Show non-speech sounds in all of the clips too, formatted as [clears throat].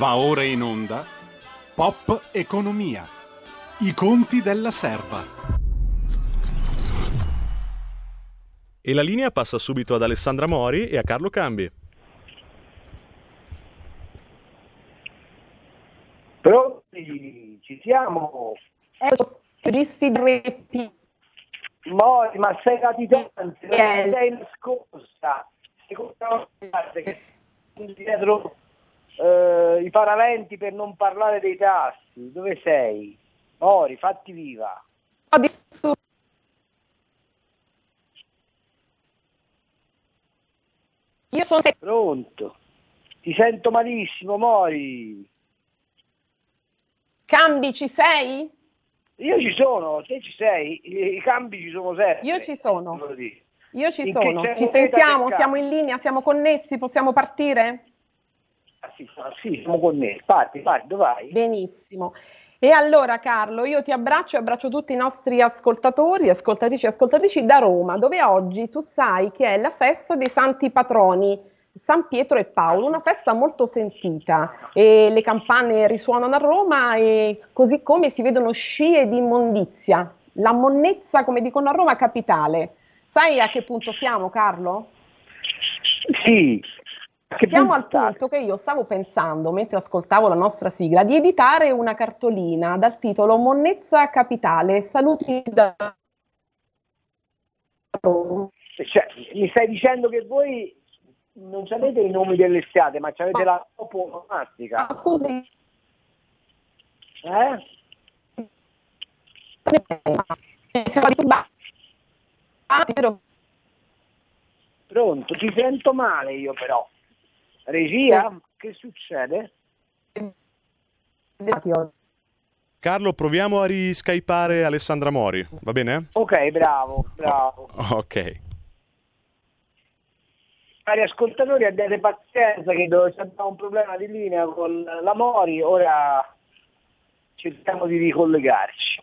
Va ora in onda Pop Economia. I conti della serva. E la linea passa subito ad Alessandra Mori e a Carlo Cambi. Pronti? Ci siamo? Giuristi repi. Mori, ma sei latitante, non Eh. sei nascosta. Seconda parte che dietro eh, i paraventi per non parlare dei tassi. Dove sei? Mori, fatti viva. Io sono Pronto? Ti sento malissimo, Mori. Cambi, ci sei? Io ci sono, te ci sei, i, cambi ci sono sempre. Io ci sono. Io ci In sono. Ci sentiamo? Siamo in linea? Siamo connessi? Possiamo partire? Ah, sì, sì, siamo connessi. Parti, parti, dove vai? Benissimo. E allora Carlo, io ti abbraccio e abbraccio tutti i nostri ascoltatori, ascoltatrici e ascoltatrici da Roma, dove oggi tu sai che è la festa dei santi patroni, San Pietro e Paolo, una festa molto sentita. E le campane risuonano a Roma e così come si vedono scie di immondizia, la monnezza, come dicono a Roma, capitale. Sai a che punto siamo, Carlo? Sì. Che Siamo al punto che io stavo pensando, mentre ascoltavo la nostra sigla, di editare una cartolina dal titolo Monnezza Capitale, saluti da. Cioè, mi stai dicendo che voi non avete i nomi delle strade, ma avete la toponomastica, Ah, così. eh? Pronto? Ti sento male io però. Regia? Che succede? Carlo, proviamo a riskypare Alessandra Mori, va bene? Ok, bravo, bravo. Ok. Cari ascoltatori, abbiate pazienza che dove c'è un problema di linea con la Mori, ora cerchiamo di ricollegarci.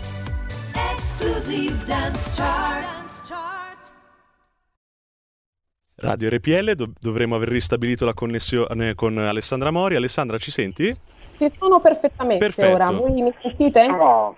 Exclusive Dance Chart. Radio RPL, dov- dovremmo aver ristabilito la connessione con Alessandra Mori. Alessandra, ci senti? Ci sono perfettamente Perfetto. ora. Voi mi sentite? No.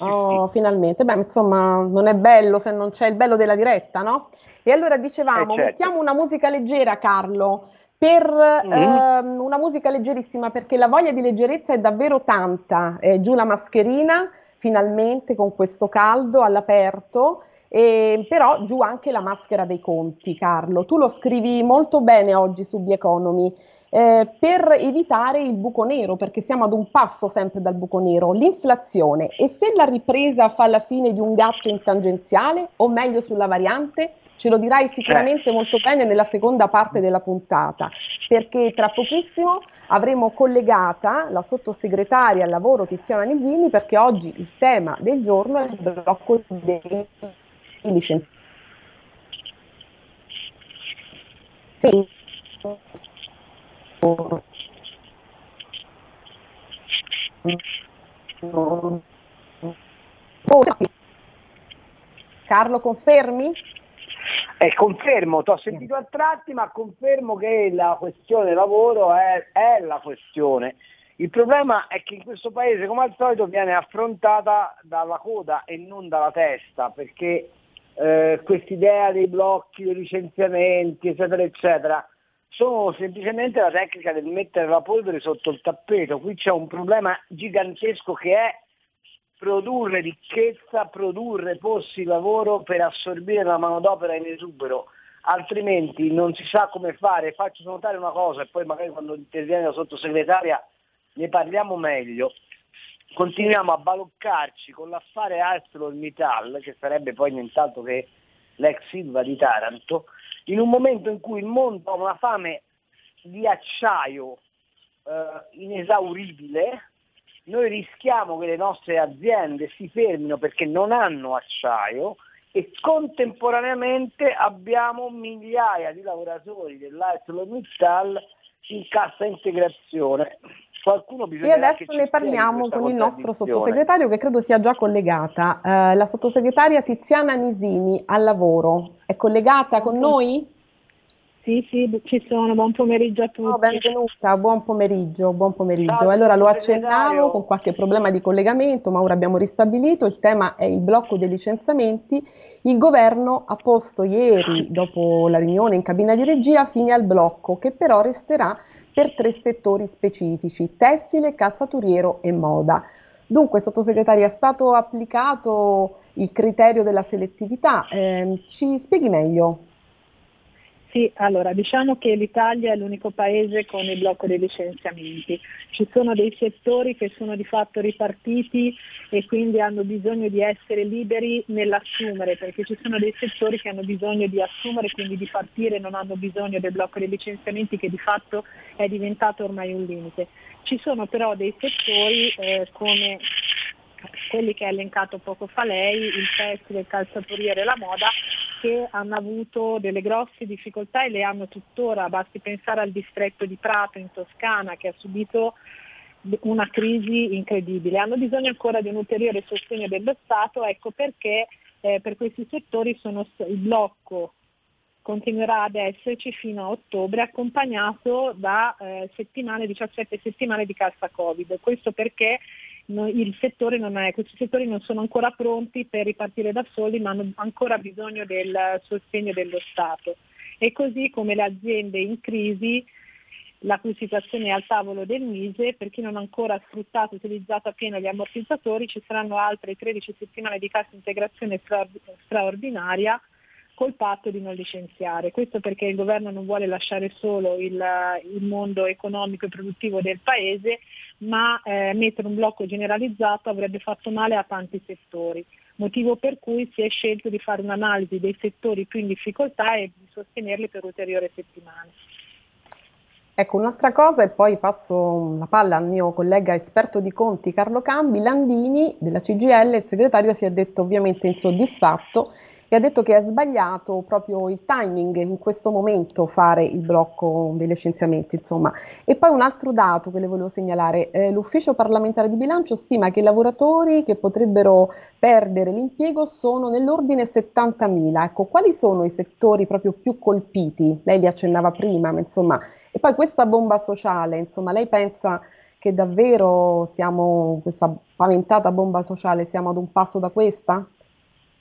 Oh, finalmente. Beh, insomma, non è bello se non c'è il bello della diretta, no? E allora dicevamo, Eh, certo. mettiamo una musica leggera, Carlo, per Mm. ehm, una musica leggerissima, perché la voglia di leggerezza è davvero tanta. È giù la mascherina, finalmente, con questo caldo all'aperto. E però giù anche la maschera dei conti, Carlo. Tu lo scrivi molto bene oggi su The Economy eh, per evitare il buco nero, perché siamo ad un passo sempre dal buco nero, l'inflazione. E se la ripresa fa la fine di un gatto in tangenziale, o meglio sulla variante, ce lo dirai sicuramente molto bene nella seconda parte della puntata, perché tra pochissimo avremo collegata la sottosegretaria al lavoro Tiziana Nisini, perché oggi il tema del giorno è il blocco dei licenziati. Sì. Carlo, confermi? Eh, confermo, ti ho sentito a tratti, ma confermo che la questione lavoro è, è la questione. Il problema è che in questo paese, come al solito, viene affrontata dalla coda e non dalla testa, perché eh, quest'idea dei blocchi, dei licenziamenti, eccetera, eccetera, sono semplicemente la tecnica del mettere la polvere sotto il tappeto. Qui c'è un problema gigantesco che è produrre ricchezza, produrre posti di lavoro per assorbire la manodopera in esubero, altrimenti non si sa come fare. Faccio notare una cosa e poi magari quando interviene la sottosegretaria ne parliamo meglio. Continuiamo a baloccarci con l'affare ArcelorMittal, che sarebbe poi nient'altro che l'ex Silva di Taranto, in un momento in cui il mondo ha una fame di acciaio eh, inesauribile, noi rischiamo che le nostre aziende si fermino perché non hanno acciaio e contemporaneamente abbiamo migliaia di lavoratori dell'ArcelorMittal in cassa integrazione. Qualcuno bisogna E adesso ne parliamo con il nostro sottosegretario che credo sia già collegata, eh, la sottosegretaria Tiziana Nisini al lavoro. È collegata con noi? Sì, sì, ci sono, buon pomeriggio a tutti. Oh, benvenuta, buon pomeriggio, buon pomeriggio. Ciao, allora lo accennavo con qualche problema di collegamento, ma ora abbiamo ristabilito. Il tema è il blocco dei licenziamenti. Il governo ha posto ieri, dopo la riunione in cabina di regia, fine al blocco, che però resterà per tre settori specifici: tessile, calzaturiero e moda. Dunque, sottosegretario, è stato applicato il criterio della selettività. Ehm, ci spieghi meglio? Sì, allora diciamo che l'Italia è l'unico paese con il blocco dei licenziamenti. Ci sono dei settori che sono di fatto ripartiti e quindi hanno bisogno di essere liberi nell'assumere, perché ci sono dei settori che hanno bisogno di assumere, quindi di partire, non hanno bisogno del blocco dei licenziamenti che di fatto è diventato ormai un limite. Ci sono però dei settori eh, come quelli che ha elencato poco fa lei, il tessile, il calzaturiere e la moda, che hanno avuto delle grosse difficoltà e le hanno tuttora, basti pensare al distretto di Prato in Toscana che ha subito una crisi incredibile. Hanno bisogno ancora di un ulteriore sostegno dello Stato, ecco perché eh, per questi settori sono, il blocco continuerà ad esserci fino a ottobre accompagnato da eh, settimane, 17 settimane di cassa Covid. Questo perché settore è, questi settori non sono ancora pronti per ripartire da soli ma hanno ancora bisogno del sostegno dello Stato. E così come le aziende in crisi la cui situazione è al tavolo del Mise, per chi non ha ancora sfruttato e utilizzato appieno gli ammortizzatori ci saranno altre 13 settimane di cassa integrazione straor- straordinaria col patto di non licenziare. Questo perché il governo non vuole lasciare solo il, il mondo economico e produttivo del Paese, ma eh, mettere un blocco generalizzato avrebbe fatto male a tanti settori, motivo per cui si è scelto di fare un'analisi dei settori più in difficoltà e di sostenerli per ulteriori settimane. Ecco, un'altra cosa e poi passo la palla al mio collega esperto di conti Carlo Cambi, Landini della CGL, il segretario si è detto ovviamente insoddisfatto e ha detto che è sbagliato proprio il timing in questo momento fare il blocco dei licenziamenti, insomma. E poi un altro dato che le volevo segnalare, eh, l'ufficio parlamentare di bilancio stima che i lavoratori che potrebbero perdere l'impiego sono nell'ordine 70.000. Ecco, quali sono i settori proprio più colpiti? Lei li accennava prima, ma insomma, e poi questa bomba sociale, insomma, lei pensa che davvero siamo, questa paventata bomba sociale, siamo ad un passo da questa?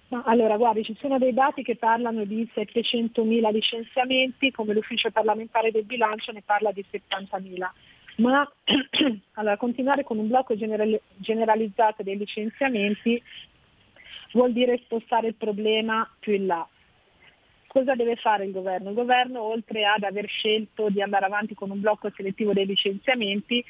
Ma allora, guardi, ci sono dei dati che parlano di 700.000 licenziamenti, come l'ufficio parlamentare del bilancio ne parla di 70.000. Ma [clears throat] allora, continuare con un blocco generali- generalizzato dei licenziamenti vuol dire spostare il problema più in là. Cosa deve fare il governo? Il governo, oltre ad aver scelto di andare avanti con un blocco selettivo dei licenziamenti,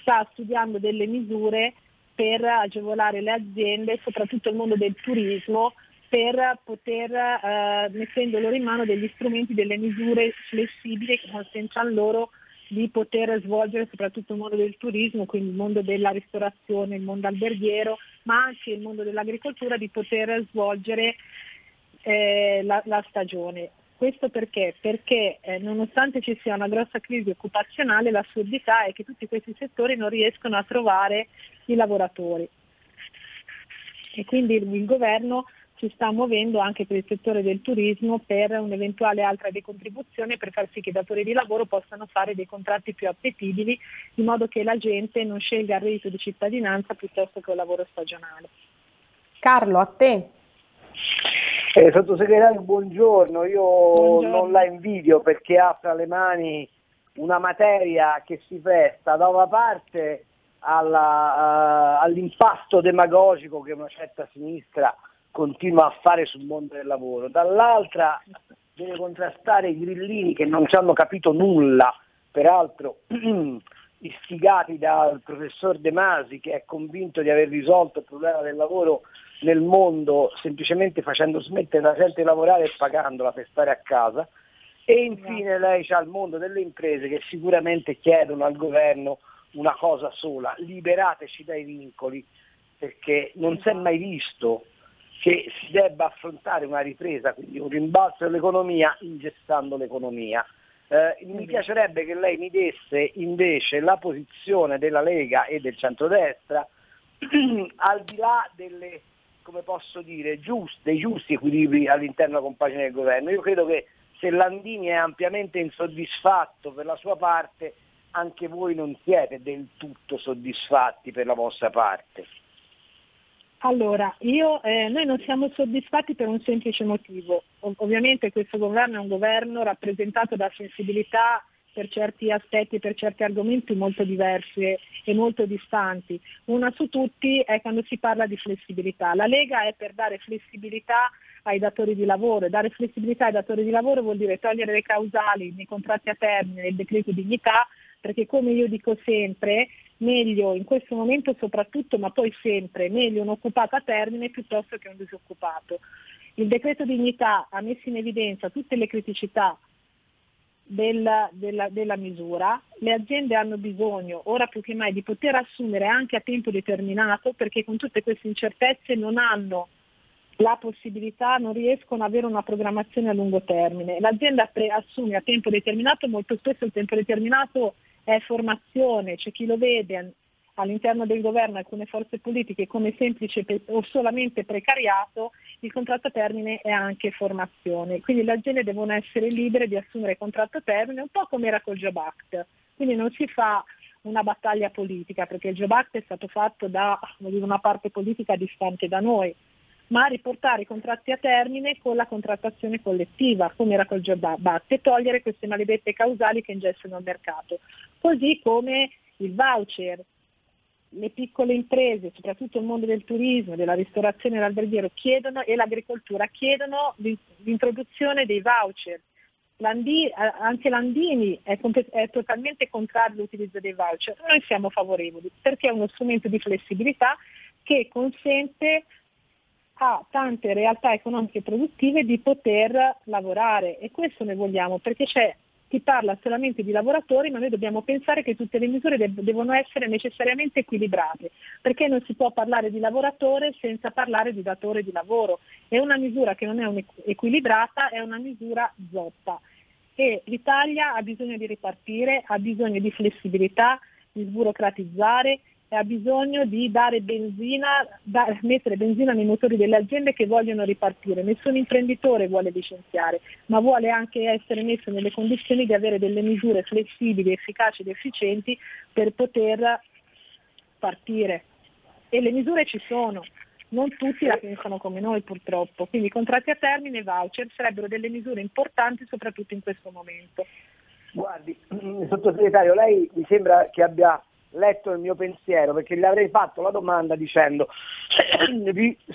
sta studiando delle misure per agevolare le aziende, soprattutto il mondo del turismo, per poter, eh, mettendo loro in mano degli strumenti, delle misure flessibili che consentano loro di poter svolgere soprattutto il mondo del turismo, quindi il mondo della ristorazione, il mondo alberghiero, ma anche il mondo dell'agricoltura, di poter svolgere eh, la, la stagione. Questo perché? Perché eh, nonostante ci sia una grossa crisi occupazionale, l'assurdità è che tutti questi settori non riescono a trovare i lavoratori. E quindi il, il governo si sta muovendo anche per il settore del turismo per un'eventuale altra decontribuzione per far sì che i datori di lavoro possano fare dei contratti più appetibili in modo che la gente non scelga il reddito di cittadinanza piuttosto che un lavoro stagionale. Carlo, a te. Eh, sottosegretario, buongiorno. Io Buongiorno. non la invidio perché ha fra le mani una materia che si presta da una parte alla, eh, all'impasto demagogico che una certa sinistra continua a fare sul mondo del lavoro, dall'altra deve contrastare i grillini che non ci hanno capito nulla, peraltro [clears throat] istigati dal professor De Masi che è convinto di aver risolto il problema del lavoro nel mondo semplicemente facendo smettere la gente di lavorare e pagandola per stare a casa. E infine lei c'ha il mondo delle imprese che sicuramente chiedono al governo una cosa sola, liberateci dai vincoli, perché non si è mai visto che si debba affrontare una ripresa, quindi un rimbalzo dell'economia ingessando l'economia. Eh, mi piacerebbe che lei mi desse invece la posizione della Lega e del centrodestra [clears throat] al di là delle, come posso dire, giusti, dei giusti equilibri all'interno della compagine del governo. Io credo che se Landini è ampiamente insoddisfatto per la sua parte, anche voi non siete del tutto soddisfatti per la vostra parte. Allora, io, eh, noi non siamo soddisfatti per un semplice motivo. Ov- ovviamente questo governo è un governo rappresentato da sensibilità per certi aspetti e per certi argomenti molto diversi e, e molto distanti. Una su tutti è quando si parla di flessibilità. La Lega è per dare flessibilità ai datori di lavoro. Dare flessibilità ai datori di lavoro vuol dire togliere le causali nei contratti a termine del decreto dignità, perché come io dico sempre, meglio in questo momento soprattutto, ma poi sempre, meglio un occupato a termine piuttosto che un disoccupato. Il decreto dignità ha messo in evidenza tutte le criticità della, della, della, misura, le aziende hanno bisogno ora più che mai di poter assumere anche a tempo determinato perché con tutte queste incertezze non hanno la possibilità, non riescono ad avere una programmazione a lungo termine. L'azienda pre- assume a tempo determinato, molto spesso il tempo determinato è formazione, c'è chi lo vede all'interno del governo alcune forze politiche come semplice o solamente precariato, il contratto a termine è anche formazione. Quindi le aziende devono essere libere di assumere contratto a termine, un po' come era col Job Act. Quindi non si fa una battaglia politica, perché il Job Act è stato fatto da una parte politica distante da noi, ma riportare i contratti a termine con la contrattazione collettiva, come era col Job Act, e togliere queste maledette causali che ingessano il mercato. Così come il voucher, le piccole imprese, soprattutto il mondo del turismo, della ristorazione e dell'alberghiero chiedono, e l'agricoltura chiedono l'introduzione dei voucher. Landini, anche Landini è, è, totalmente contrario all'utilizzo dei voucher. Noi siamo favorevoli perché è uno strumento di flessibilità che consente a tante realtà economiche e produttive di poter lavorare e questo ne vogliamo perché c'è si parla solamente di lavoratori, ma noi dobbiamo pensare che tutte le misure de- devono essere necessariamente equilibrate, perché non si può parlare di lavoratore senza parlare di datore di lavoro. E una misura che non è equilibrata è una misura zoppa. E l'Italia ha bisogno di ripartire, ha bisogno di flessibilità, di sburocratizzare ha bisogno di dare benzina, da, mettere benzina nei motori delle aziende che vogliono ripartire. Nessun imprenditore vuole licenziare, ma vuole anche essere messo nelle condizioni di avere delle misure flessibili, efficaci ed efficienti per poter partire. E le misure ci sono, non tutti la pensano come noi purtroppo, quindi contratti a termine e voucher sarebbero delle misure importanti soprattutto in questo momento. Guardi, sottosegretario, lei mi sembra che abbia letto il mio pensiero perché le avrei fatto la domanda dicendo [clears throat]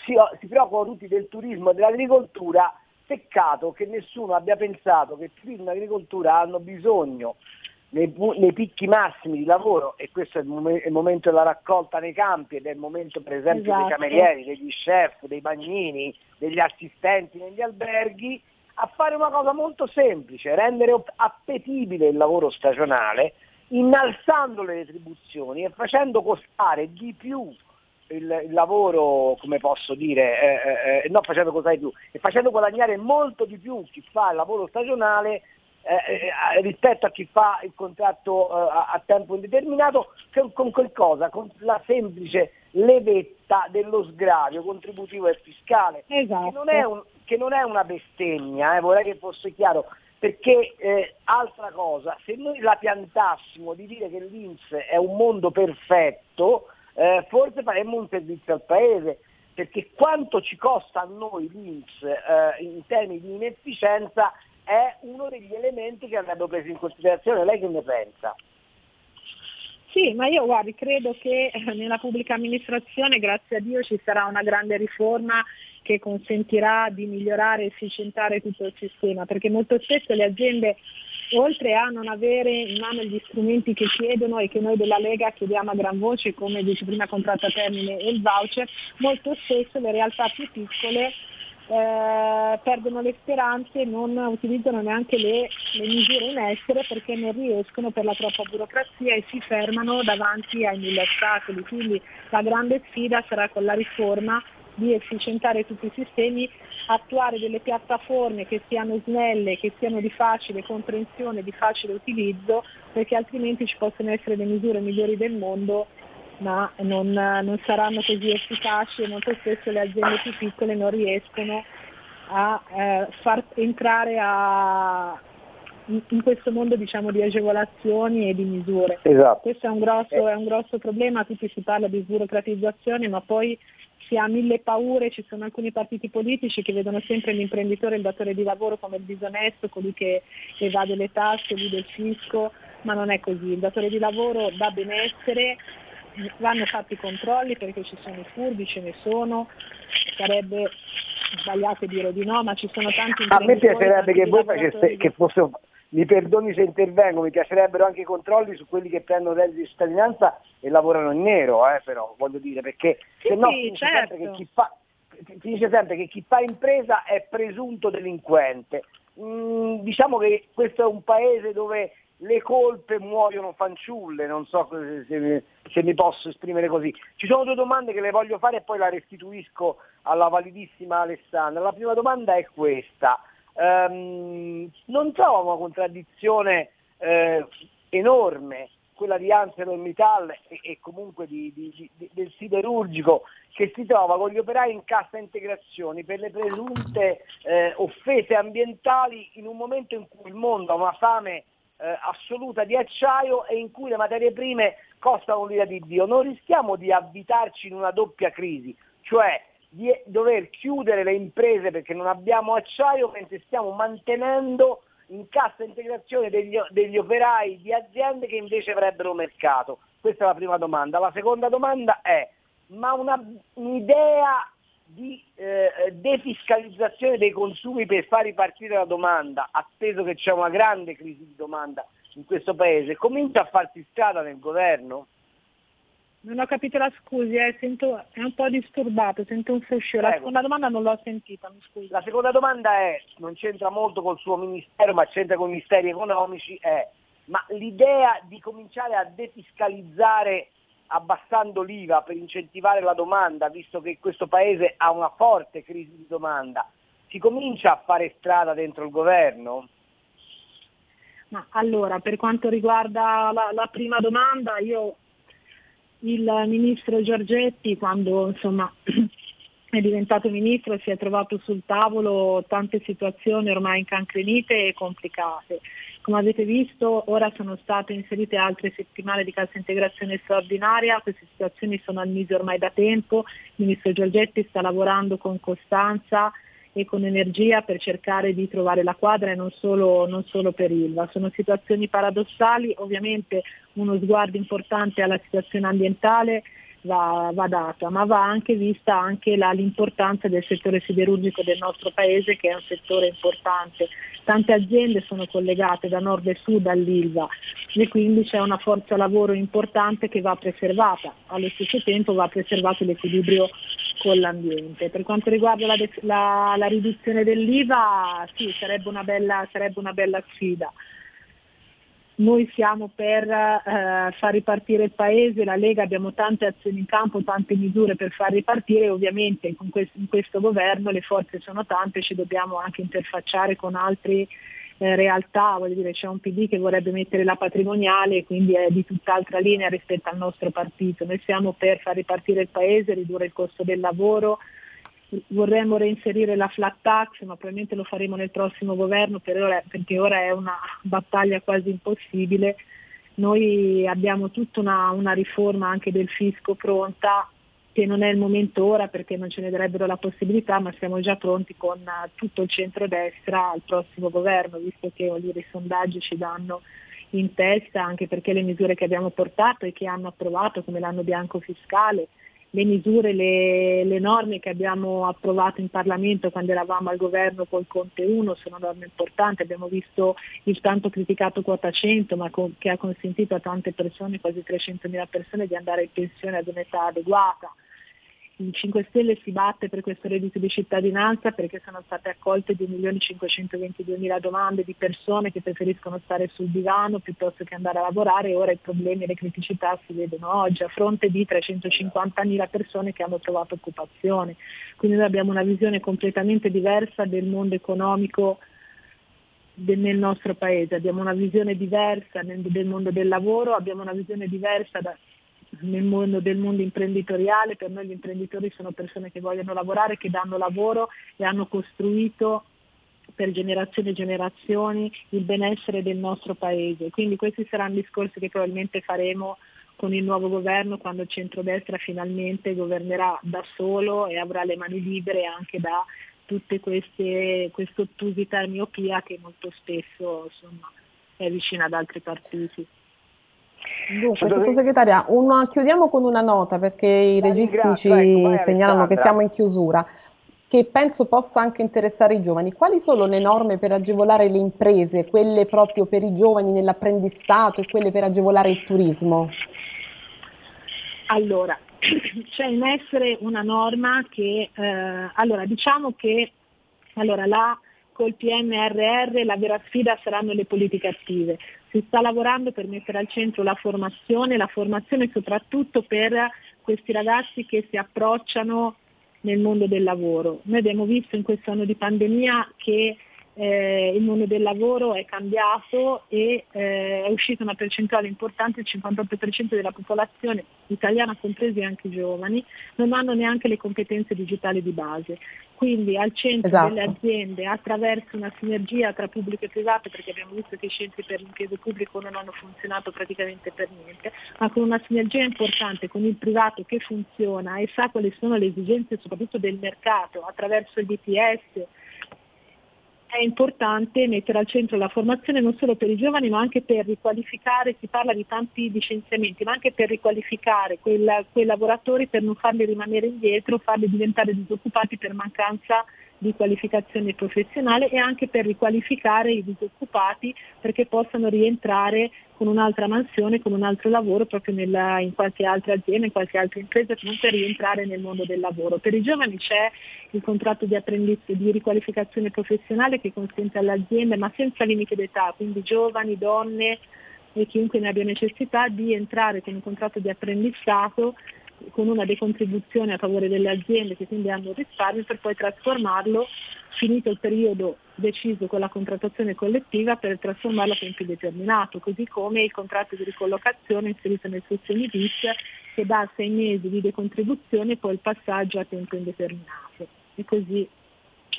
si, si preoccupano tutti del turismo e dell'agricoltura, peccato che nessuno abbia pensato che turismo e l'agricoltura hanno bisogno nei, nei, picchi massimi di lavoro e questo è il, mom- il, momento della raccolta nei campi ed è il momento per esempio esatto. dei camerieri, degli chef, dei bagnini, degli assistenti negli alberghi, a fare una cosa molto semplice, rendere appetibile il lavoro stagionale innalzando le retribuzioni e facendo costare di più il, il lavoro, come posso dire, eh, eh, eh non facendo costare di più, e facendo guadagnare molto di più chi fa il lavoro stagionale eh, eh rispetto a chi fa il contratto eh, a tempo indeterminato, con, con quel cosa, con la semplice levetta dello sgravio contributivo e fiscale, esatto. che, non un, che, non è una bestemmia, vorrei che fosse chiaro, perché eh, altra cosa, se noi la piantassimo di dire che l'Inps è un mondo perfetto, eh, forse faremmo un servizio al Paese, perché quanto ci costa a noi l'Inps eh, in termini di inefficienza è uno degli elementi che andrebbero presi in considerazione. Lei che ne pensa? Sì, ma io guardi, credo che nella pubblica amministrazione, grazie a Dio, ci sarà una grande riforma che consentirà di migliorare e efficientare tutto il sistema, perché molto spesso le aziende oltre a non avere in mano gli strumenti che chiedono e che noi della Lega chiediamo a gran voce come dice prima contratto a termine e il voucher, molto spesso le realtà più piccole eh, perdono le speranze non utilizzano neanche le, le, misure in essere perché non riescono per la troppa burocrazia e si fermano davanti ai mille ostacoli. Quindi la grande sfida sarà con la riforma di efficientare tutti i sistemi, attuare delle piattaforme che siano snelle, che siano di facile comprensione, di facile utilizzo, perché altrimenti ci possono essere le misure migliori del mondo ma non, non saranno così efficaci e molto spesso le aziende più piccole non riescono a eh, far entrare a, in, in, questo mondo diciamo, di agevolazioni e di misure. Esatto. Questo è un, grosso, è un grosso problema, tutti si parla di sburocratizzazione, ma poi si ha mille paure, ci sono alcuni partiti politici che vedono sempre l'imprenditore, il datore di lavoro come il disonesto, colui che evade le tasse, lui del fisco, ma non è così. Il datore di lavoro dà benessere, vanno fatti i controlli perché ci sono i furbi, ce ne sono, sarebbe sbagliato dire di no, ma ci sono tanti A me piacerebbe che voi faceste, che fosse, mi perdoni se intervengo, mi piacerebbero anche i controlli su quelli che prendono reddito di cittadinanza e lavorano in nero, eh, però voglio dire, perché sì, se no sì, certo. sempre che chi fa, finisce sempre che chi fa impresa è presunto delinquente. Mm, diciamo che questo è un paese dove le colpe muoiono fanciulle, non so se, se, mi posso esprimere così. Ci sono due domande che le voglio fare e poi la restituisco alla validissima Alessandra. La prima domanda è questa. Um, non trova una contraddizione eh, enorme quella di ArcelorMittal e, e comunque di, di, di, del siderurgico che si trova con gli operai in cassa integrazioni per le presunte eh, offese ambientali in un momento in cui il mondo ha una fame eh, assoluta di acciaio e in cui le materie prime costano l'ira di Dio. Non rischiamo di avvitarci in una doppia crisi, cioè di dover chiudere le imprese perché non abbiamo acciaio mentre stiamo mantenendo in cassa integrazione degli, degli operai di aziende che invece avrebbero mercato. Questa è la prima domanda. La seconda domanda è, ma una, un'idea di eh, defiscalizzazione dei consumi per far ripartire la domanda, atteso che c'è una grande crisi di domanda in questo paese, comincia a farsi strada nel governo? Non ho capito la scusi, eh, sento, è un po' disturbato, sento un fruscio. La seconda domanda non l'ho sentita, mi scusi. La seconda domanda è, non c'entra molto col suo ministero, ma c'entra con i ministeri economici, è ma l'idea di cominciare a defiscalizzare abbassando l'IVA per incentivare la domanda, visto che questo Paese ha una forte crisi di domanda, si comincia a fare strada dentro il governo? Ma allora, per quanto riguarda la, la prima domanda, io il ministro Giorgetti quando insomma, [clears throat] è diventato ministro si è trovato sul tavolo tante situazioni ormai incancrenite e complicate. Come avete visto ora sono state inserite altre settimane di cassa integrazione straordinaria, queste situazioni sono al mise ormai da tempo, il ministro Giorgetti sta lavorando con costanza e con energia per cercare di trovare la quadra e non solo, non solo per Ilva. Sono situazioni paradossali, ovviamente uno sguardo importante alla situazione ambientale va, va data, ma va anche vista anche la, l'importanza del settore siderurgico del nostro paese che è un settore importante. Tante aziende sono collegate da nord e sud all'Ilva e quindi c'è una forza lavoro importante che va preservata, allo stesso tempo va preservato l'equilibrio con l'ambiente. Per quanto riguarda la, la, la riduzione dell'IVA, sì, sarebbe una bella, sarebbe una bella sfida. Noi siamo per eh, far ripartire il Paese, la Lega abbiamo tante azioni in campo, tante misure per far ripartire, ovviamente in questo, in questo governo le forze sono tante, ci dobbiamo anche interfacciare con altre eh, realtà, voglio dire c'è un PD che vorrebbe mettere la patrimoniale, quindi è di tutt'altra linea rispetto al nostro partito. Noi siamo per far ripartire il Paese, ridurre il costo del lavoro, vorremmo reinserire la flat tax, ma probabilmente lo faremo nel prossimo governo per ora, perché ora è una battaglia quasi impossibile. Noi abbiamo tutta una, una riforma anche del fisco pronta, che non è il momento ora perché non ce ne darebbero la possibilità, ma siamo già pronti con tutto il centrodestra al prossimo governo, visto che dire, i sondaggi ci danno in testa, anche perché le misure che abbiamo portato e che hanno approvato, come l'anno bianco fiscale, le misure, le, le, norme che abbiamo approvato in Parlamento quando eravamo al governo col Conte 1 sono norme importanti, abbiamo visto il tanto criticato quota 100 ma con, che ha consentito a tante persone, quasi 300.000 persone, di andare in pensione ad un'età adeguata il 5 Stelle si batte per questo reddito di cittadinanza perché sono state accolte 2.522.000 domande di persone che preferiscono stare sul divano piuttosto che andare a lavorare e ora i problemi e le criticità si vedono oggi a fronte di 350.000 persone che hanno trovato occupazione. Quindi noi abbiamo una visione completamente diversa del mondo economico nel nostro paese, abbiamo una visione diversa del mondo del lavoro, abbiamo una visione diversa da, nel mondo del mondo imprenditoriale, per noi gli imprenditori sono persone che vogliono lavorare, che danno lavoro e hanno costruito per generazioni e generazioni il benessere del nostro paese. Quindi questi saranno discorsi che probabilmente faremo con il nuovo governo quando il centrodestra finalmente governerà da solo e avrà le mani libere anche da tutte queste ottusità e miopia che molto spesso insomma, è vicina ad altri partiti. Dunque, sottosegretaria, una, chiudiamo con una nota perché i registi ci ecco, vai, segnalano che Alessandra. siamo in chiusura, che penso possa anche interessare i giovani. Quali sono le norme per agevolare le imprese, quelle proprio per i giovani nell'apprendistato e quelle per agevolare il turismo? Allora, [clears throat] c'è in essere una norma che, eh, allora diciamo che allora, la, col PNRR la vera sfida saranno le politiche attive. Si sta lavorando per mettere al centro la formazione, la formazione soprattutto per questi ragazzi che si approcciano nel mondo del lavoro. Noi abbiamo visto in questo anno di pandemia che eh, il mondo del lavoro è cambiato e eh, è uscita una percentuale importante, il 58% della popolazione italiana, compresi anche i giovani, non hanno neanche le competenze digitali di base. Quindi al centro Esatto. delle aziende, attraverso una sinergia tra pubblico e privato, perché abbiamo visto che i centri per l'impiego pubblico non hanno funzionato praticamente per niente, ma con una sinergia importante con il privato che funziona e sa quali sono le esigenze soprattutto del mercato attraverso il DTS, è importante mettere al centro la formazione non solo per i giovani ma anche per riqualificare, si parla di tanti licenziamenti, ma anche per riqualificare quel- quei lavoratori per non farli rimanere indietro, farli diventare disoccupati per mancanza di qualificazione professionale e anche per riqualificare i disoccupati perché possano rientrare con un'altra mansione, con un altro lavoro proprio nella- in qualche altra azienda, in qualche altra impresa, comunque rientrare nel mondo del lavoro. Per i giovani c'è il contratto di apprendista di riqualificazione professionale che consente alle aziende, ma senza limite d'età, quindi giovani, donne e chiunque ne abbia necessità, di entrare con un contratto di apprendistato con una decontribuzione a favore delle aziende che quindi hanno un risparmio per poi trasformarlo, finito il periodo deciso con la contrattazione collettiva, per trasformarlo a tempo indeterminato, così come il contratto di ricollocazione inserito nel sezioni bis che dà sei mesi di decontribuzione e poi il passaggio a tempo indeterminato. E così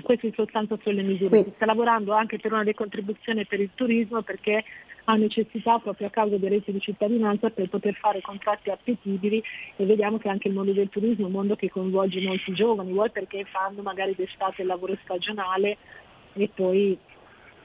queste soltanto sono le misure. Si sta lavorando anche per una decontribuzione per il turismo perché ha necessità proprio a causa dei redditi di cittadinanza per poter fare contratti appetibili e vediamo che anche il mondo del turismo è un mondo che coinvolge molti giovani, vuoi perché fanno magari d'estate il lavoro stagionale e poi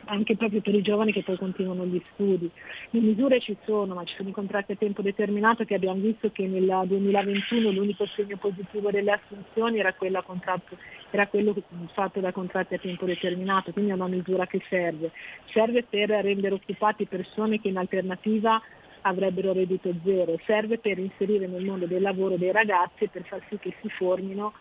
anche proprio per i giovani che poi continuano gli studi. Le misure ci sono, ma ci sono i contratti a tempo determinato che abbiamo visto che nel 2021 l'unico segno positivo delle assunzioni era, contratto- era quello fatto da contratti a tempo determinato, quindi è una misura che serve. Serve per rendere occupati persone che in alternativa avrebbero reddito zero, serve per inserire nel mondo del lavoro dei ragazzi e per far sì che si formino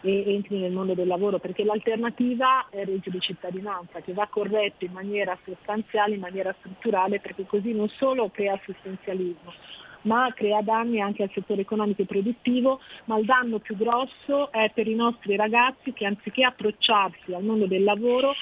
e entri nel mondo del lavoro, perché l'alternativa è il reddito di cittadinanza che va corretto in maniera sostanziale, in maniera strutturale, perché così non solo crea assistenzialismo, ma crea danni anche al settore economico e produttivo, ma il danno più grosso è per i nostri ragazzi che anziché approcciarsi al mondo del lavoro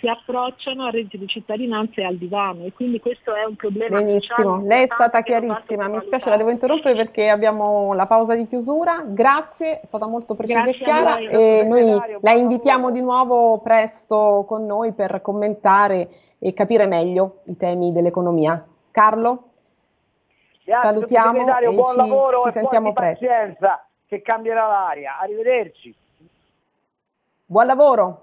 si approcciano al reddito di cittadinanza e al divano. E quindi questo è un problema Benissimo, lei è stata chiarissima, mi spiace la devo interrompere perché abbiamo la pausa di chiusura, grazie, è stata molto precisa e Grazie a chiara voi, e noi la invitiamo di nuovo presto con noi per commentare e capire meglio i temi dell'economia. Carlo? Grazie, Salutiamo e buon ci- lavoro ci e sentiamo presto. pazienza che cambierà l'aria. Arrivederci. Buon lavoro!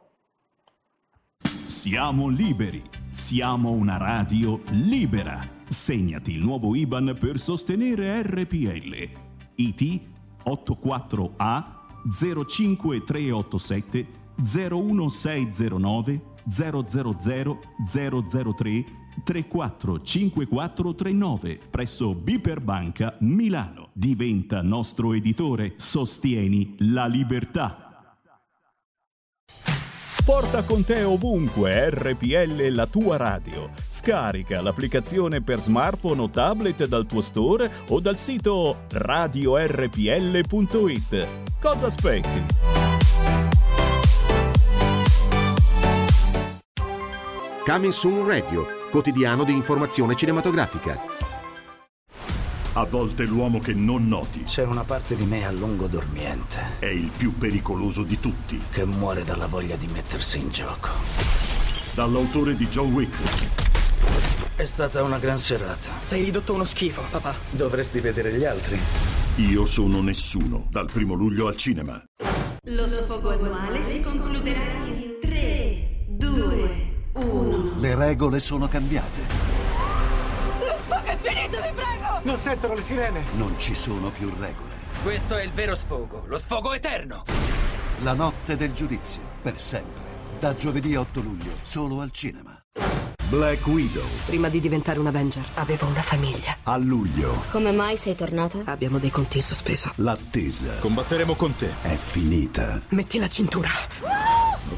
Siamo liberi. Siamo una radio libera. Segnati il nuovo IBAN per sostenere RPL. IT 84A 05387 01609 000 003 345439 presso Biper Banca Milano. Diventa nostro editore. Sostieni la libertà. Porta con te ovunque RPL la tua radio. Scarica l'applicazione per smartphone o tablet dal tuo store o dal sito radiorpl.it. Cosa aspetti? Coming Soon Radio, quotidiano di informazione cinematografica. A volte l'uomo che non noti C'è una parte di me a lungo dormiente è il più pericoloso di tutti. che muore dalla voglia di mettersi in gioco. Dall'autore di John Wick, È stata una gran serata. Sei ridotto uno schifo, papà. Dovresti vedere gli altri. Io sono nessuno, dal primo luglio al cinema. Lo sfogo annuale si concluderà in 3, 2, 1. Le regole sono cambiate. Lo sfogo è finito, vi prego! Non sentono le sirene. Non ci sono più regole. Questo è il vero sfogo, lo sfogo eterno. La notte del giudizio, per sempre. Da giovedì 8 luglio, solo al cinema. Black Widow, Prima di diventare un Avenger avevo una famiglia. a luglio. Come mai sei tornata? Abbiamo dei conti in sospeso. L'attesa Combatteremo con te. è finita. Metti la cintura.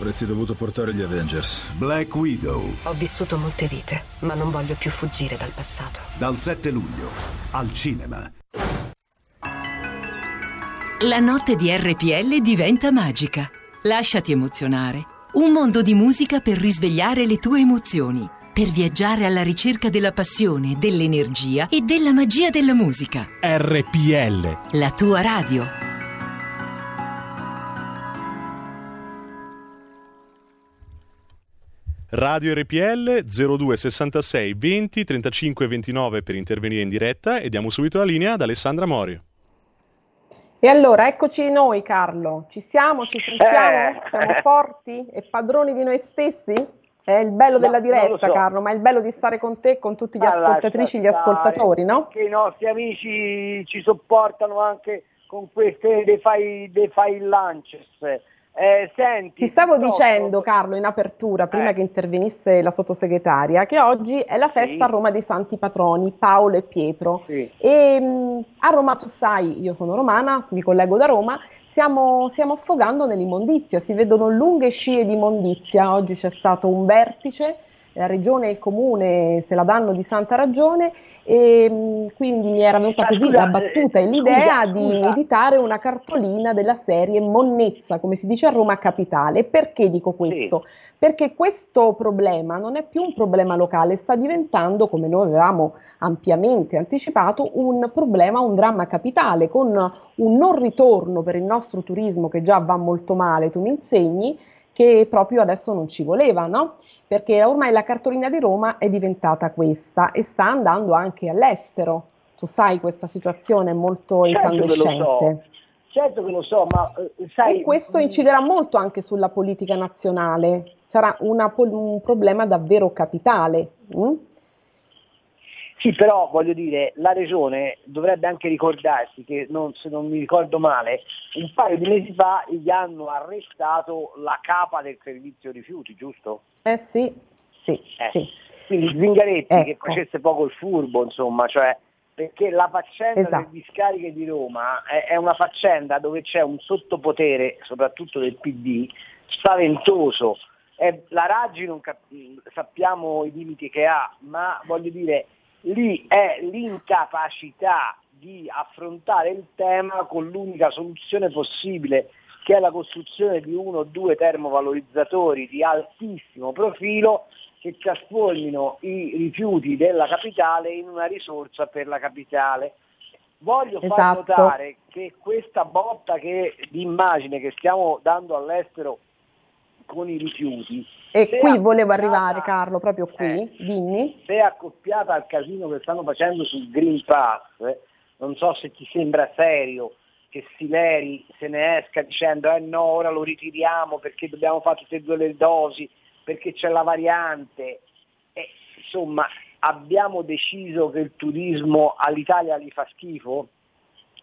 Avresti dovuto portare gli Avengers. Black Widow, Ho vissuto molte vite, ma non voglio più fuggire dal passato. dal 7 luglio, al cinema. La notte di RPL diventa magica. Lasciati emozionare. Un mondo di musica per risvegliare le tue emozioni. Per viaggiare alla ricerca della passione, dell'energia e della magia della musica. RPL. La tua radio. Radio RPL 02 66 20 35 29 per intervenire in diretta e diamo subito la linea ad Alessandra Morio. E allora, eccoci noi Carlo, ci siamo, ci sentiamo, Eh. siamo forti e padroni di noi stessi? È il bello No, della diretta so. Carlo, ma è il bello di stare con te e con tutti gli Ma ascoltatrici e gli ascoltatori, no? Che i nostri amici ci sopportano anche con queste dei fai, dei fai lunches. Eh, senti, Ti stavo purtroppo- dicendo, Carlo, in apertura, prima Eh. che intervenisse la sottosegretaria, che oggi è la festa Sì. a Roma dei santi patroni, Paolo e Pietro. Sì. E mh, a Roma, tu sai, io sono romana, mi collego da Roma, stiamo, stiamo affogando nell'immondizia, si vedono lunghe scie di immondizia. Oggi c'è stato un vertice, la regione e il comune se la danno di santa ragione e mh, quindi mi era venuta così la battuta e eh, l'idea di editare una cartolina della serie Monnezza, come si dice a Roma Capitale. Perché dico questo? Perché questo problema non è più un problema locale, sta diventando, come noi avevamo ampiamente anticipato, un problema, un dramma capitale, con un non ritorno per il nostro turismo che già va molto male, tu mi insegni, che proprio adesso non ci voleva, no? Perché ormai la cartolina di Roma è diventata questa e sta andando anche all'estero. Tu sai, questa situazione è molto Certo lo so. incandescente. Certo che lo so, ma eh, sai... E questo inciderà molto anche sulla politica nazionale, sarà pol- un problema davvero capitale. mm? Sì, però voglio dire, la regione dovrebbe anche ricordarsi che, non- se non mi ricordo male, un paio di mesi fa gli hanno arrestato la capa del servizio rifiuti, giusto? Eh sì, sì, Eh, sì. Quindi Zingaretti che Ecco. facesse poco il furbo, insomma, cioè, perché la faccenda Esatto. delle discariche di Roma è, è una faccenda dove c'è un sottopotere, soprattutto del PD, spaventoso. La Raggi non cap- sappiamo i limiti che ha, ma voglio dire, lì è l'incapacità di affrontare il tema con l'unica soluzione possibile, che è la costruzione di uno o due termovalorizzatori di altissimo profilo che trasformino i rifiuti della capitale in una risorsa per la capitale. Voglio far Esatto. notare che questa botta che- di immagine che stiamo dando all'estero con i rifiuti, E qui volevo arrivare, Carlo, proprio qui, Eh. dimmi. se accoppiata al casino che stanno facendo sul Green Pass, eh, non so se ti sembra serio che Sileri se ne esca dicendo eh no, ora lo ritiriamo perché dobbiamo fare tutte e due le dosi, perché c'è la variante. E, insomma, abbiamo deciso che il turismo all'Italia gli fa schifo?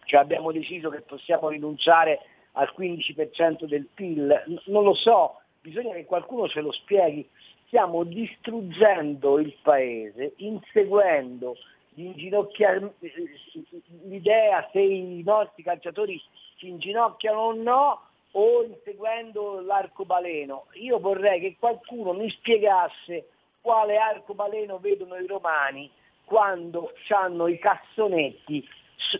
cioè abbiamo deciso che possiamo rinunciare al 15% del PIL, N- non lo so, bisogna che qualcuno ce lo spieghi. Stiamo distruggendo il paese, inseguendo l'idea se i nostri calciatori si inginocchiano o no o inseguendo l'arcobaleno. Io vorrei che qualcuno mi spiegasse quale arcobaleno vedono i romani quando hanno i cassonetti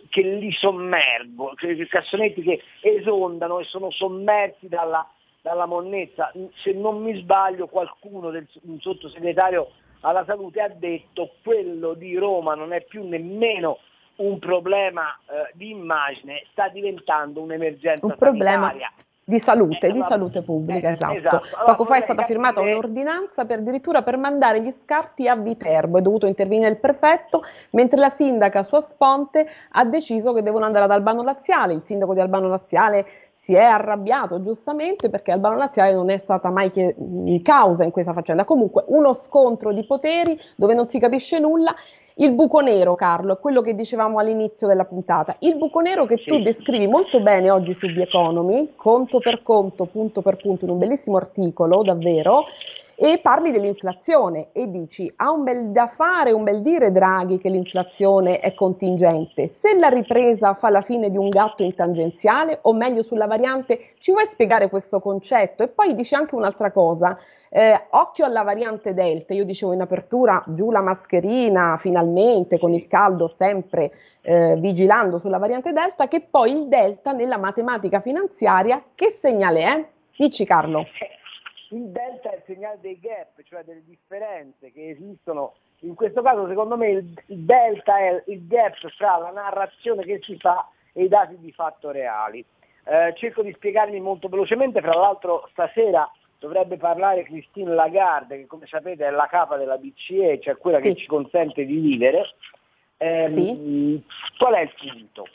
che li sommergono, i cassonetti che esondano e sono sommersi dalla, dalla monnezza. Se non mi sbaglio qualcuno, del, un sottosegretario alla salute ha detto quello di Roma non è più nemmeno un problema eh, di immagine, sta diventando un'emergenza Un problema sanitaria. Di salute, Eh, di salute pubblica, eh, esatto. esatto. Allora, Poco fa è stata firmata capire- un'ordinanza per addirittura per mandare gli scarti a Viterbo, è dovuto intervenire il prefetto, mentre la sindaca a sua sponte ha deciso che devono andare ad Albano Laziale. Il sindaco di Albano Laziale si è arrabbiato giustamente perché Albano Laziale non è stata mai chie- in causa in questa faccenda. Comunque uno scontro di poteri dove non si capisce nulla. Il buco nero, Carlo, è quello che dicevamo all'inizio della puntata. Il buco nero che tu descrivi molto bene oggi su The Economy, conto per conto, punto per punto, in un bellissimo articolo, davvero, e parli dell'inflazione e dici ha un bel da fare, un bel dire Draghi che l'inflazione è contingente. Se la ripresa fa la fine di un gatto in tangenziale, o meglio sulla variante, ci vuoi spiegare questo concetto? E poi dici anche un'altra cosa, eh, occhio alla variante Delta, io dicevo in apertura giù la mascherina finalmente con il caldo sempre eh, vigilando sulla variante Delta, che poi il Delta nella matematica finanziaria che segnale è? Dici Carlo. Il delta è il segnale dei gap, cioè delle differenze che esistono. In questo caso secondo me il, il delta è il gap fra la narrazione che si fa e i dati di fatto reali. Eh, cerco di spiegarmi molto velocemente, fra l'altro stasera dovrebbe parlare Christine Lagarde, che come sapete è la capa della BCE, cioè quella che ci consente di vivere. Ehm, Qual è il punto?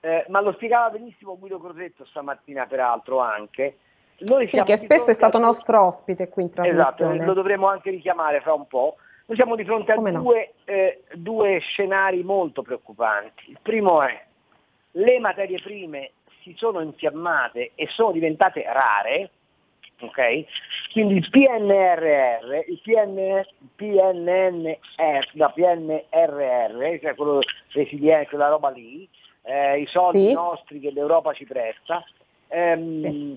Eh, ma lo spiegava benissimo Guido Crosetto stamattina peraltro anche. Noi Sì, che spesso è stato a- nostro ospite qui in Esatto, trasmissione. lo dovremo anche richiamare fra un po'. Noi siamo di fronte a Come no? due, eh, due scenari molto preoccupanti. Il primo è le materie prime si sono infiammate e sono diventate rare, ok? Quindi il PNRR, il PN, PNNR, no, PNRR, cioè quello resiliente, quella roba lì, eh, i soldi Sì. nostri che l'Europa ci presta, ehm, è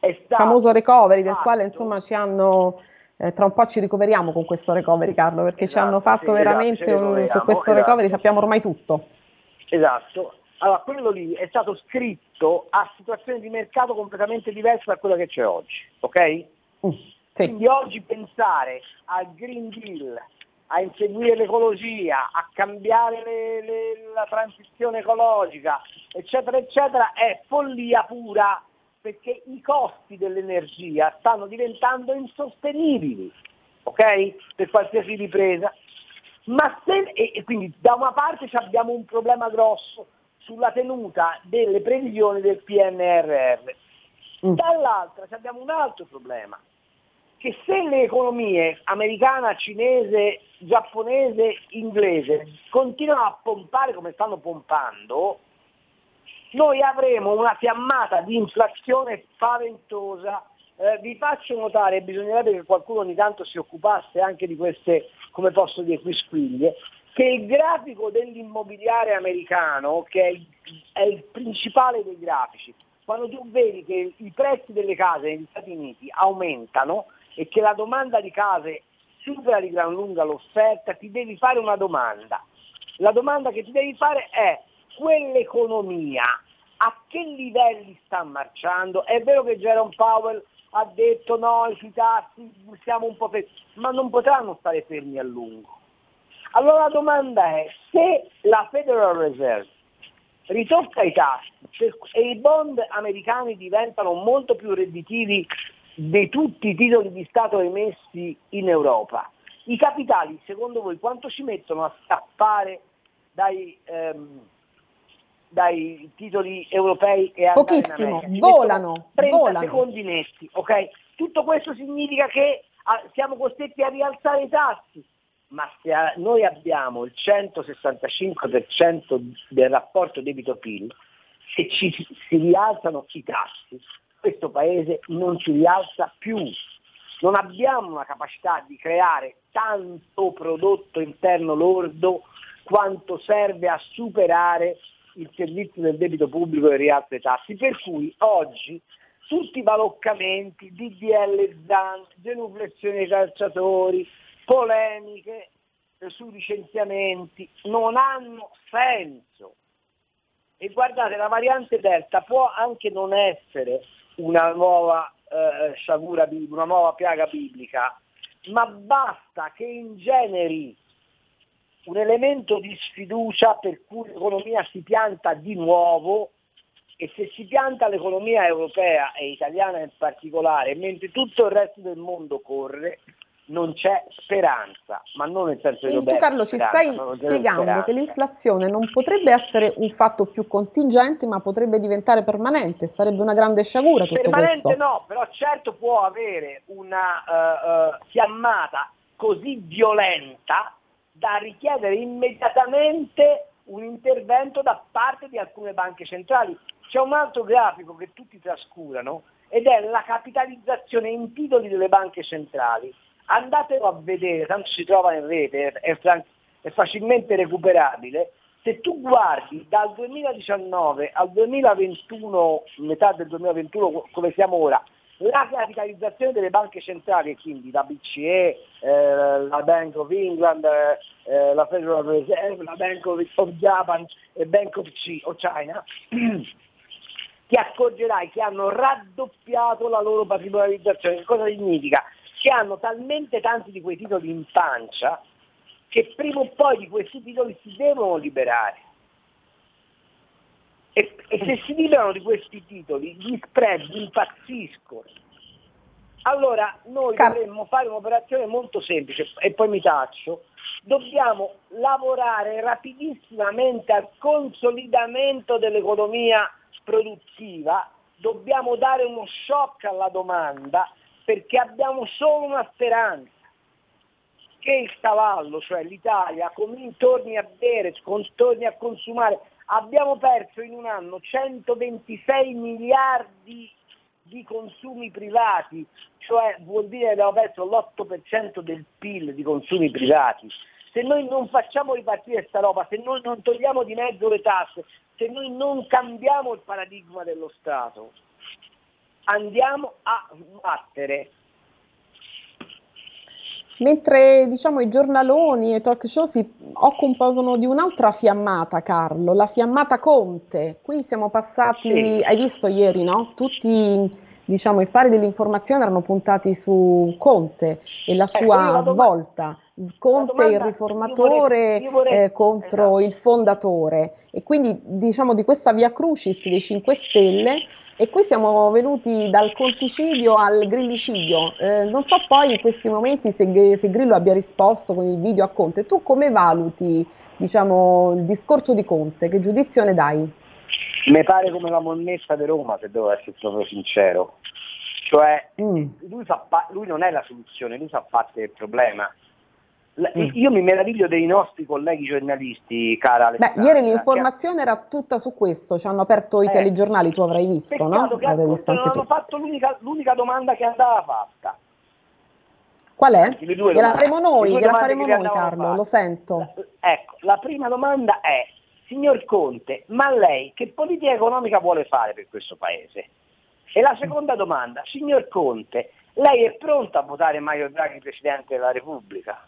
Il famoso recovery del fatto- quale insomma ci hanno eh, tra un po' ci ricoveriamo con questo recovery Carlo perché ci Esatto, hanno fatto sì, esatto, veramente ci un- su questo esatto. recovery sappiamo ormai tutto. Esatto. Allora, quello lì è stato scritto a situazioni di mercato completamente diverse da quella che c'è oggi, ok? Quindi oggi pensare al Green Deal, a inseguire l'ecologia, a cambiare le- le- la transizione ecologica, eccetera, eccetera, è follia pura, perché i costi dell'energia stanno diventando insostenibili, ok? Per qualsiasi ripresa. Ma se, e, e quindi da una parte abbiamo un problema grosso sulla tenuta delle previsioni del PNRR, dall'altra ci abbiamo un altro problema, che se le economie americana, cinese, giapponese, inglese continuano a pompare come stanno pompando, noi avremo una fiammata di inflazione spaventosa. Eh, vi faccio notare, bisognerebbe che qualcuno ogni tanto si occupasse anche di queste, come posso dire, quisquiglie, che il grafico dell'immobiliare americano, che è il, è il principale dei grafici, quando tu vedi che i prezzi delle case negli Stati Uniti aumentano e che la domanda di case supera di gran lunga l'offerta, ti devi fare una domanda. La domanda che ti devi fare è quell'economia a che livelli sta marciando? È vero che Jerome Powell ha detto no, sui tassi siamo un po' fermi, ma non potranno stare fermi a lungo. Allora la domanda è se la Federal Reserve ritocca i tassi e i bond americani diventano molto più redditivi di tutti i titoli di Stato emessi in Europa, i capitali secondo voi quanto ci mettono a scappare dai, ehm, dai titoli europei e Pochissimo, volano, mettono 30 volano. secondi netti, ok? Tutto questo significa che ah, siamo costretti a rialzare i tassi. ma se noi abbiamo il 165% del rapporto debito-PIL, se ci si rialzano i tassi, questo paese non si rialza più. Non abbiamo una capacità di creare tanto prodotto interno lordo quanto serve a superare il servizio del debito pubblico e il rialzo dei tassi. Per cui oggi tutti i baloccamenti, DDL Zan, genuflessioni dei calciatori, polemiche sui licenziamenti non hanno senso. E guardate, la variante Delta può anche non essere una nuova eh, sciagura, una nuova piaga biblica, ma basta che ingeneri un elemento di sfiducia per cui l'economia si pianta di nuovo e se si pianta l'economia europea e italiana in particolare, mentre tutto il resto del mondo corre, non c'è speranza, ma non nel senso Quindi tu Carlo ci stai spiegando speranza. che l'inflazione non potrebbe essere un fatto più contingente, ma potrebbe diventare permanente, sarebbe una grande sciagura tutto Permanente questo. no, però certo può avere una eh, eh, fiammata così violenta da richiedere immediatamente un intervento da parte di alcune banche centrali. C'è un altro grafico che tutti trascurano ed è la capitalizzazione in titoli delle banche centrali. Andatelo a vedere, tanto si trova in rete, è, fran- è facilmente recuperabile. Se tu guardi dal 2019 al 2021, metà del 2021 co- come siamo ora, la capitalizzazione delle banche centrali, quindi la BCE, eh, la Bank of England, eh, la Federal Reserve, la Bank of, of Japan e Bank of C- China, [clears throat] ti accorgerai che hanno raddoppiato la loro patrimonializzazione. Che cosa significa? Che hanno talmente tanti di quei titoli in pancia che prima o poi di questi titoli si devono liberare. E, e se si liberano di questi titoli, gli spread impazziscono. Allora noi dovremmo fare un'operazione molto semplice e poi mi taccio. Dobbiamo lavorare rapidissimamente al consolidamento dell'economia produttiva, dobbiamo dare uno shock alla domanda perché abbiamo solo una speranza che il cavallo, cioè l'Italia, torni a bere, torni a consumare. Abbiamo perso in un anno 126 miliardi di consumi privati, cioè vuol dire che abbiamo perso l'8% del PIL di consumi privati. Se noi non facciamo ripartire questa roba, se noi non togliamo di mezzo le tasse, se noi non cambiamo il paradigma dello Stato, andiamo a sbattere. Mentre diciamo i giornaloni e i talk show si occupano di un'altra fiammata, Carlo, la fiammata Conte. Qui siamo passati, Sì. hai visto ieri, no? Tutti diciamo i fari dell'informazione erano puntati su Conte e la Ecco, sua la doma- svolta. Conte domanda- il riformatore io vorrei- io vorrei- eh, contro il fondatore e quindi diciamo di questa via crucis dei 5 Stelle e qui siamo venuti dal conticidio al grillicidio. Eh, non so poi in questi momenti se, se Grillo abbia risposto con il video a Conte. Tu come valuti diciamo, il discorso di Conte? Che giudizio ne dai? Mi pare come la monnezza di Roma, se devo essere proprio sincero. Cioè, Mm. lui, fa lui non è la soluzione, lui fa parte del problema. Mm. Io mi meraviglio dei nostri colleghi giornalisti, cara Beh, Alessandra. ieri l'informazione era tutta su questo, ci hanno aperto i Eh. telegiornali, tu avrai visto, no? che Avrai visto non hanno fatto l'unica, l'unica domanda che andava fatta. Qual è? Gliela faremo noi, gliela faremo noi Carlo, lo sento. Ecco, la prima domanda è, signor Conte, ma lei che politica economica vuole fare per questo Paese? E la seconda domanda, signor Conte, lei è pronto a votare Mario Draghi Presidente della Repubblica?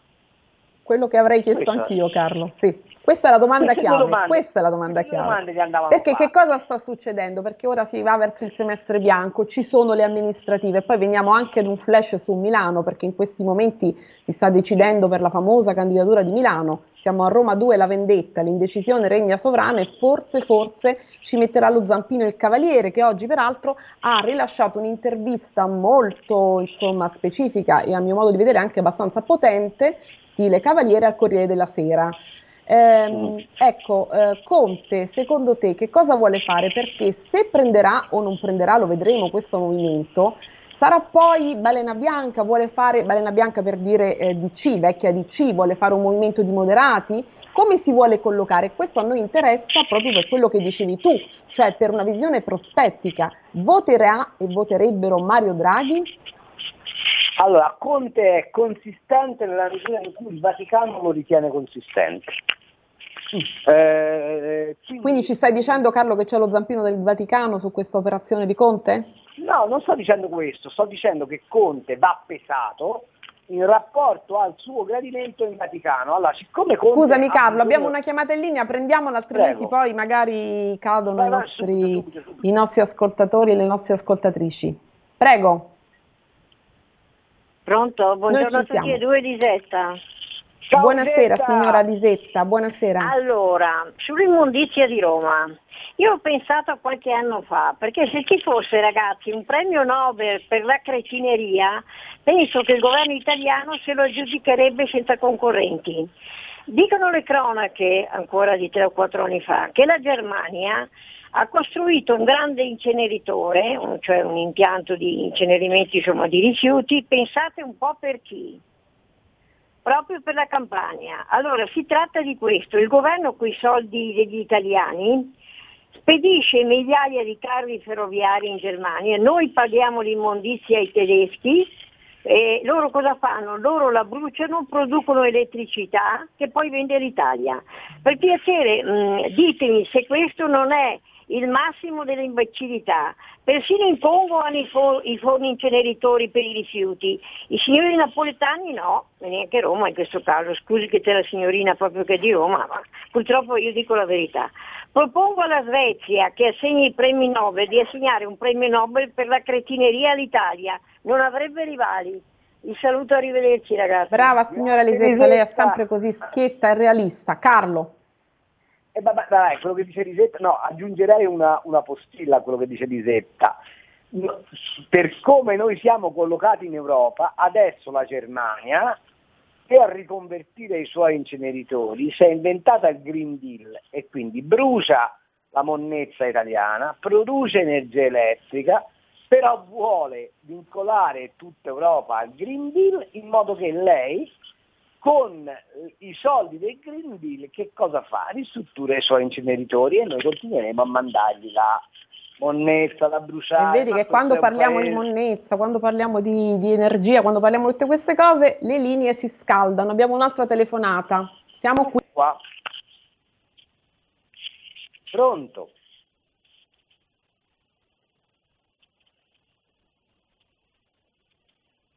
Quello che avrei chiesto Questo- anch'io, Carlo. Sì. Questa è la domanda Queste chiave. Questa è la domanda chiave. Perché che cosa sta succedendo? Perché ora si va verso il semestre bianco, ci sono le amministrative poi veniamo anche ad un flash su Milano perché in questi momenti si sta decidendo per la famosa candidatura di Milano. Siamo a Roma 2, la vendetta, l'indecisione regna sovrana e forse, forse ci metterà lo zampino il Cavaliere che oggi peraltro ha rilasciato un'intervista molto insomma specifica e a mio modo di vedere anche abbastanza potente, stile Cavaliere al Corriere della Sera. Ehm, ecco, eh, Conte, secondo te che cosa vuole fare? Perché se prenderà o non prenderà, lo vedremo questo movimento, Sarà poi Balena Bianca, vuole fare, Balena Bianca per dire eh, DC, vecchia DC, vuole fare un movimento di moderati? Come si vuole collocare? Questo a noi interessa proprio per quello che dicevi tu, cioè per una visione prospettica. Voterà e voterebbero Mario Draghi? Allora, Conte è consistente nella misura in cui il Vaticano lo ritiene consistente. Eh, quindi, Quindi ci stai dicendo Carlo che c'è lo zampino del Vaticano su questa operazione di Conte? No, non sto dicendo questo, sto dicendo che Conte va pesato in rapporto al suo gradimento in Vaticano. Allora, siccome Conte Scusami Carlo, bisogno- abbiamo una chiamata in linea, prendiamola altrimenti Prego. poi magari cadono Vai, i, nostri, subito, subito, subito. i nostri ascoltatori e le nostre ascoltatrici. Prego. Pronto? Buongiorno a tutti e due Lisetta. buonasera signora Lisetta, buonasera. Allora, sull'immondizia di Roma, io ho pensato qualche anno fa, perché se ci fosse ragazzi un premio Nobel per la cretineria, penso che il governo italiano se lo aggiudicherebbe senza concorrenti. Dicono le cronache, ancora di tre o quattro anni fa, che la Germania ha costruito un grande inceneritore, cioè un impianto di incenerimento insomma, di rifiuti, pensate un po' per chi? proprio per la campagna. Allora si tratta di questo, il governo con i soldi degli italiani spedisce migliaia di carri ferroviari in Germania, noi paghiamo l'immondizia ai tedeschi, e loro cosa fanno? Loro la bruciano, producono elettricità che poi vende l'Italia. Per piacere mh, ditemi se questo non è il massimo dell'imbecillità. Persino in Congo hanno i, fo- i forni inceneritori per i rifiuti. I signori napoletani no, e neanche Roma in questo caso. Scusi che c'è la signorina proprio che è di Roma, ma purtroppo io dico la verità. Propongo alla Svezia che assegni i premi Nobel di assegnare un premio Nobel per la cretineria all'Italia. Non avrebbe rivali. Vi saluto, arrivederci ragazzi. Brava signora Lisetta, lei è sempre così schietta e realista. Carlo. Eh, vabbè, dai, quello che dice Lisetta, no, aggiungerei una, una postilla a quello che dice Lisetta. Per come noi siamo collocati in Europa, adesso la Germania, per riconvertire i suoi inceneritori, si è inventata il Green Deal e quindi brucia la monnezza italiana, produce energia elettrica, però vuole vincolare tutta Europa al Green Deal in modo che lei con eh, i soldi del Green Deal che cosa fa? Ristruttura i suoi inceneritori e noi continueremo a mandargli la monnezza da E bruciare. vedi ma che quando parliamo di paese- monnezza, quando parliamo di, di energia, quando parliamo di tutte queste cose, le linee si scaldano. Abbiamo un'altra telefonata. Siamo qui. Qua. Pronto?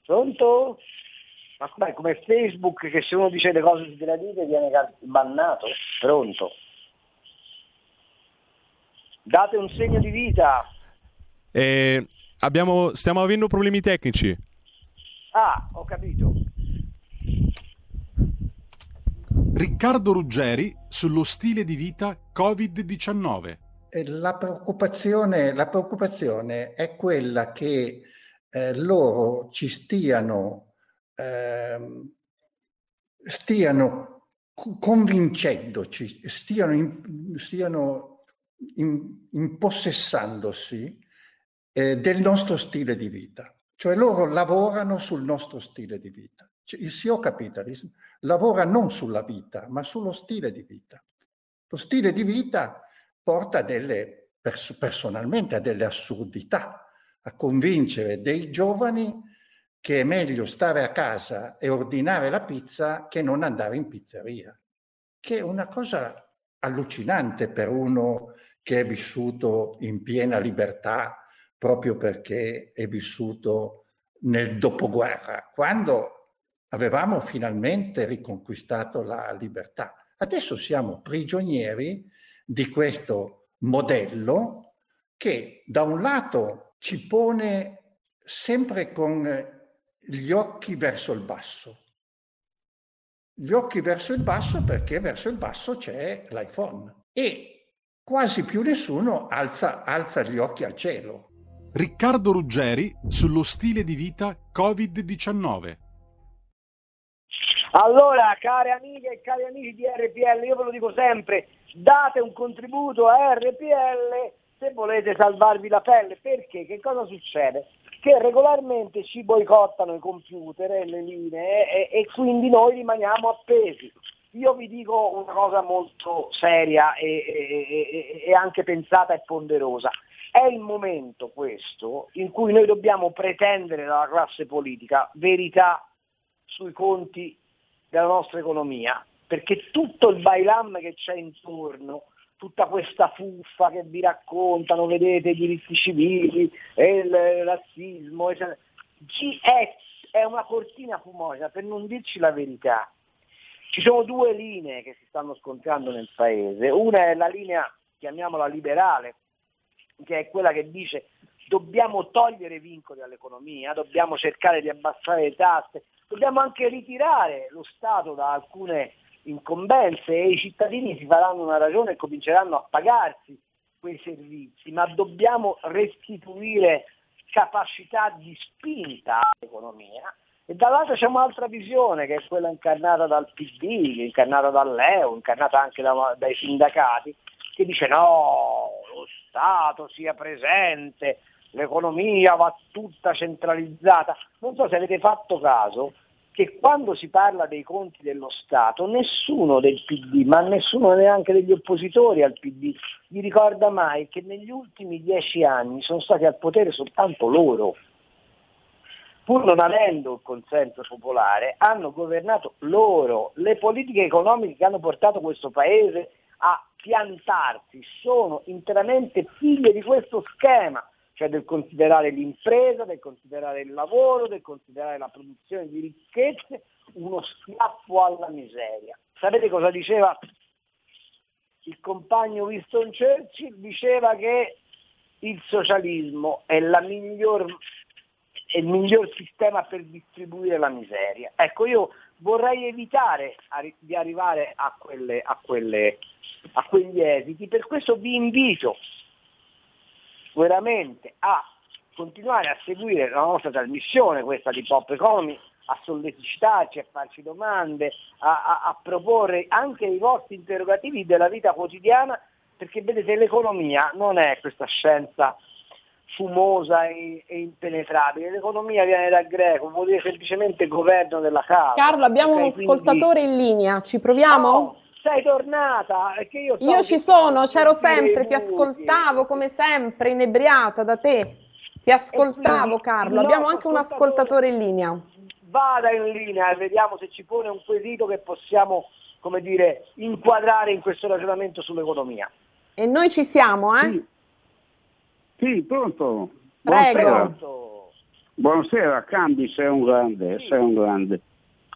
Pronto? Ma com'è, come Facebook che se uno dice le cose sgradite viene cal- bannato? Pronto? Date un segno di vita. Eh, abbiamo- stiamo avendo problemi tecnici. Ah, ho capito. Riccardo Ruggeri sullo stile di vita Covid-19. Eh, La preoccupazione, la preoccupazione è quella che eh, loro ci stiano, ehm, stiano co- convincendoci, stiano, in- stiano in- impossessandosi eh, del nostro stile di vita. Cioè loro lavorano sul nostro stile di vita. Cioè, il CEO Capitalism lavora non sulla vita, ma sullo stile di vita. Lo stile di vita porta delle, pers- personalmente a delle assurdità, a convincere dei giovani che è meglio stare a casa e ordinare la pizza che non andare in pizzeria, che è una cosa allucinante per uno che è vissuto in piena libertà proprio perché è vissuto nel dopoguerra, quando avevamo finalmente riconquistato la libertà. Adesso siamo prigionieri di questo modello che da un lato ci pone sempre con gli occhi verso il basso. Gli occhi verso il basso perché verso il basso c'è l'iPhone e quasi più nessuno alza, alza gli occhi al cielo. Riccardo Ruggeri sullo stile di vita Covid-19. Allora, care amiche e cari amici di RPL, io ve lo dico sempre, date un contributo a RPL se volete salvarvi la pelle, perché che cosa succede? Che regolarmente ci boicottano i computer e le linee e, e quindi noi rimaniamo appesi. Io vi dico una cosa molto seria e, e, e, anche pensata e ponderosa. È il momento questo in cui noi dobbiamo pretendere dalla classe politica verità sui conti della nostra economia, perché tutto il bailam che c'è intorno, tutta questa fuffa che vi raccontano, vedete, i diritti civili, il razzismo, eccetera, è, è una cortina fumosa per non dirci la verità. Ci sono due linee che si stanno scontrando nel paese, una è la linea, chiamiamola liberale, che è quella che dice dobbiamo togliere vincoli all'economia, dobbiamo cercare di abbassare le tasse, dobbiamo anche ritirare lo Stato da alcune incombenze e i cittadini si faranno una ragione e cominceranno a pagarsi quei servizi, ma dobbiamo restituire capacità di spinta all'economia e dall'altra c'è un'altra visione che è quella incarnata dal PD, incarnata dall'EU, incarnata anche da, dai sindacati, che dice no, lo Stato sia presente, l'economia va tutta centralizzata. Non so se avete fatto caso, che quando si parla dei conti dello Stato nessuno del PD, ma nessuno neanche degli oppositori al PD, gli ricorda mai che negli ultimi dieci anni sono stati al potere soltanto loro. Pur non avendo il consenso popolare, hanno governato loro. Le politiche economiche che hanno portato questo Paese a piantarsi sono interamente figlie di questo schema cioè del considerare l'impresa, del considerare il lavoro, del considerare la produzione di ricchezze uno schiaffo alla miseria. Sapete cosa diceva il compagno Winston Churchill? Diceva che il socialismo è, miglior, è il miglior sistema per distribuire la miseria. Ecco, io vorrei evitare di arrivare a, quelle, a, quelle, a quegli esiti, per questo vi invito veramente a continuare a seguire la nostra trasmissione, questa di Pop Economy, a sollecitarci, a farci domande, a, a, a, proporre anche i vostri interrogativi della vita quotidiana, perché vedete l'economia non è questa scienza fumosa e, impenetrabile, l'economia viene dal greco, vuol dire semplicemente governo della casa. Carlo, abbiamo okay, un ascoltatore quindi... in linea, ci proviamo? No, sei tornata? Io, io, ci sono, c'ero sempre, ti ascoltavo come sempre, inebriata da te. Ti ascoltavo Carlo, abbiamo anche un ascoltatore in linea. Vada in linea e vediamo se ci pone un quesito che possiamo, come dire, inquadrare in questo ragionamento sull'economia. E noi ci siamo, eh? Sì, sì pronto. Prego. Buonasera. Buonasera, Cambi, sei un grande, sì. sei un grande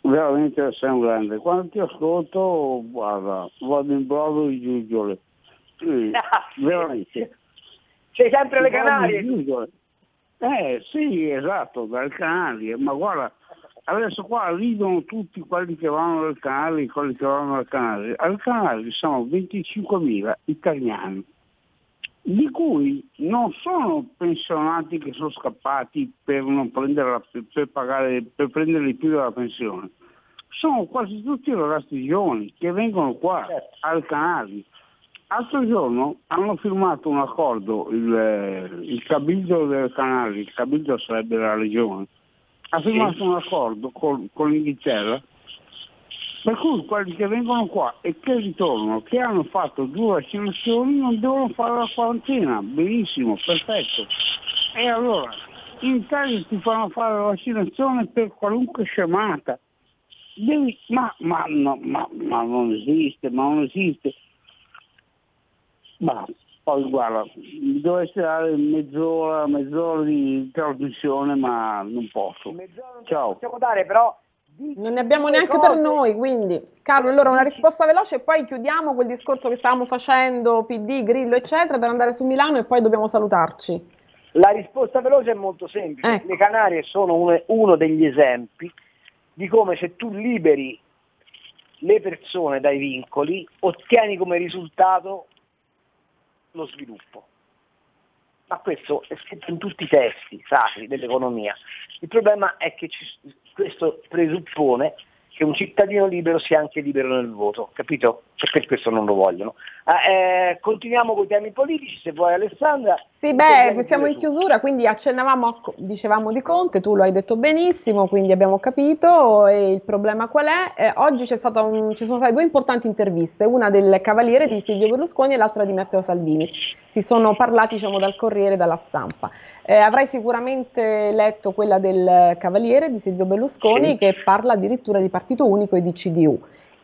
veramente sei un grande. Quando ti ascolto, guarda, vado in brodo di giuggiole. [laughs] Sì, veramente. C'è sempre le Canarie. Eh sì, esatto, dalle Canarie, ma guarda, adesso qua ridono tutti quelli che vanno dal canale, quelli che vanno dal canale. Al canale sono 25.000 italiani di cui non sono pensionati che sono scappati per, non prendere, per, pagare, per prendere più della pensione. Sono quasi tutti ragazzi giovani che vengono qua certo. al Canali. L'altro giorno hanno firmato un accordo, il, il Cabildo del Canali, il Cabildo sarebbe la regione, ha firmato sì. un accordo con, con l'Inghilterra per cui quelli che vengono qua e che ritornano, che hanno fatto due vaccinazioni, non devono fare la quarantena. Benissimo, perfetto. E allora, in Italia ti fanno fare la vaccinazione per qualunque scemata. Devi, ma, ma, no, ma, ma non esiste, ma non esiste. Ma poi guarda, mi dovessi dare mezz'ora, mezz'ora di trasmissione, ma non posso. Mezz'ora non Ciao. possiamo dare, però non ne abbiamo neanche cose. per noi, quindi Carlo, allora una risposta veloce e poi chiudiamo quel discorso che stavamo facendo, PD, Grillo, eccetera, per andare su Milano e poi dobbiamo salutarci. La risposta veloce è molto semplice. Ecco. Le Canarie sono uno, uno degli esempi di come se tu liberi le persone dai vincoli ottieni come risultato lo sviluppo. Ma questo è scritto in tutti i testi sacri dell'economia. Il problema è che questo presuppone che un cittadino libero sia anche libero nel voto, capito? E per questo non lo vogliono. Ah, eh, continuiamo con i temi politici, se vuoi Alessandra, Sì, beh, siamo in chiusura, quindi accennavamo, a- dicevamo di Conte, tu lo hai detto benissimo, quindi abbiamo capito e il problema qual è? Eh, oggi un- ci sono state due importanti interviste, una del Cavaliere di Silvio Berlusconi e l'altra di Matteo Salvini. Si sono parlati, diciamo, dal Corriere e dalla stampa. Eh, avrai sicuramente letto quella del Cavaliere di Silvio Berlusconi Sì. che parla addirittura di partito unico e di CDU.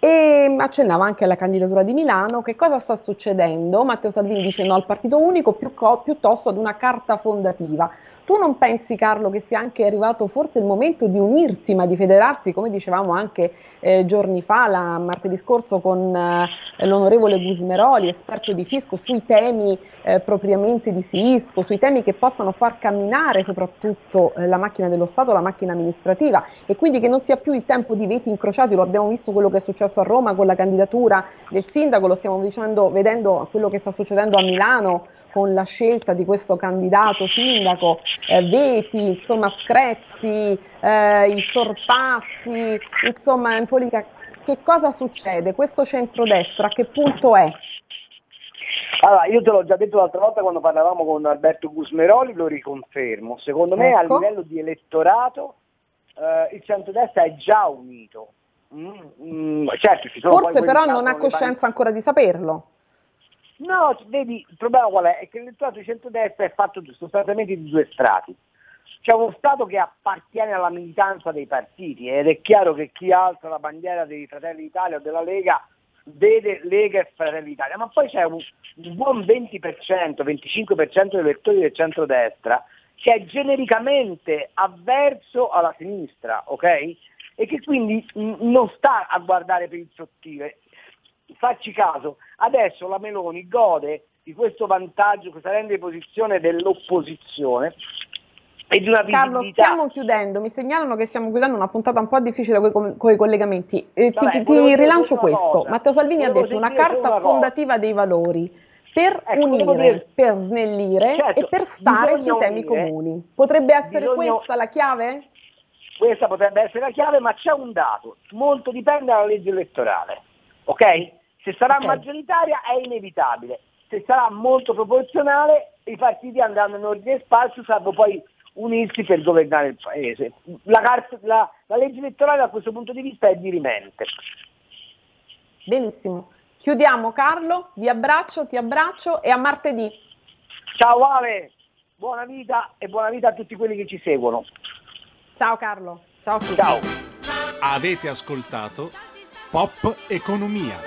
E accennava anche alla candidatura di Milano. Che cosa sta succedendo? Matteo Salvini dice no al partito unico più co- piuttosto ad una carta fondativa. Tu non pensi, Carlo, che sia anche arrivato forse il momento di unirsi, ma di federarsi, come dicevamo anche eh, giorni fa, la, martedì scorso, con eh, l'onorevole Gusmeroli, esperto di fisco, sui temi eh, propriamente di fisco, sui temi che possano far camminare soprattutto eh, la macchina dello Stato, la macchina amministrativa, e quindi che non sia più il tempo di veti incrociati, lo abbiamo visto quello che è successo a Roma con la candidatura del sindaco, lo stiamo dicendo, vedendo quello che sta succedendo a Milano con la scelta di questo candidato sindaco, eh, veti, insomma screzzi, eh, i sorpassi, insomma in politica che cosa succede? Questo centrodestra a che punto è? Allora, io te l'ho già detto l'altra volta quando parlavamo con Alberto Gusmeroli, lo riconfermo. Secondo me Ecco. a livello di elettorato eh, il centrodestra è già unito. Mm, mm, certo, ci sono poi Forse però non ha coscienza ancora di saperlo. No, vedi, il problema qual è? È che l'elettorato di centrodestra è fatto sostanzialmente di due strati. C'è uno Stato che appartiene alla militanza dei partiti ed è chiaro che chi alza la bandiera dei Fratelli d'Italia o della Lega vede Lega e Fratelli d'Italia, ma poi c'è un, buon 20%, 25% dei elettori del centrodestra che è genericamente avverso alla sinistra, ok? E che quindi non sta a guardare per il sottile. Facci caso, adesso la Meloni gode di questo vantaggio, questa rende posizione dell'opposizione e di una Carlo, visibilità. stiamo chiudendo, mi segnalano che stiamo chiudendo una puntata un po' difficile con i collegamenti. Eh, ti- Vabbè, ti, dire rilancio questo. cosa. Matteo Salvini ha Volevo detto una carta cosa. fondativa dei valori per Ecco, unire, dire- per snellire Certo, e per stare sui temi unire. comuni. Potrebbe essere Bisogna- questa la chiave? Questa potrebbe essere la chiave, ma c'è un dato, molto dipende dalla legge elettorale, ok? Se sarà Ok. maggioritaria è inevitabile, se sarà molto proporzionale i partiti andranno in ordine sparso, salvo poi unirsi per governare il paese. La, carta- la- la legge elettorale da questo punto di vista è dirimente. Benissimo. Chiudiamo Carlo, vi abbraccio, ti abbraccio e a martedì. Ciao Ale, buona vita e buona vita a tutti quelli che ci seguono. Ciao Carlo. Ciao a tutti. Ciao. Avete ascoltato Pop Economia.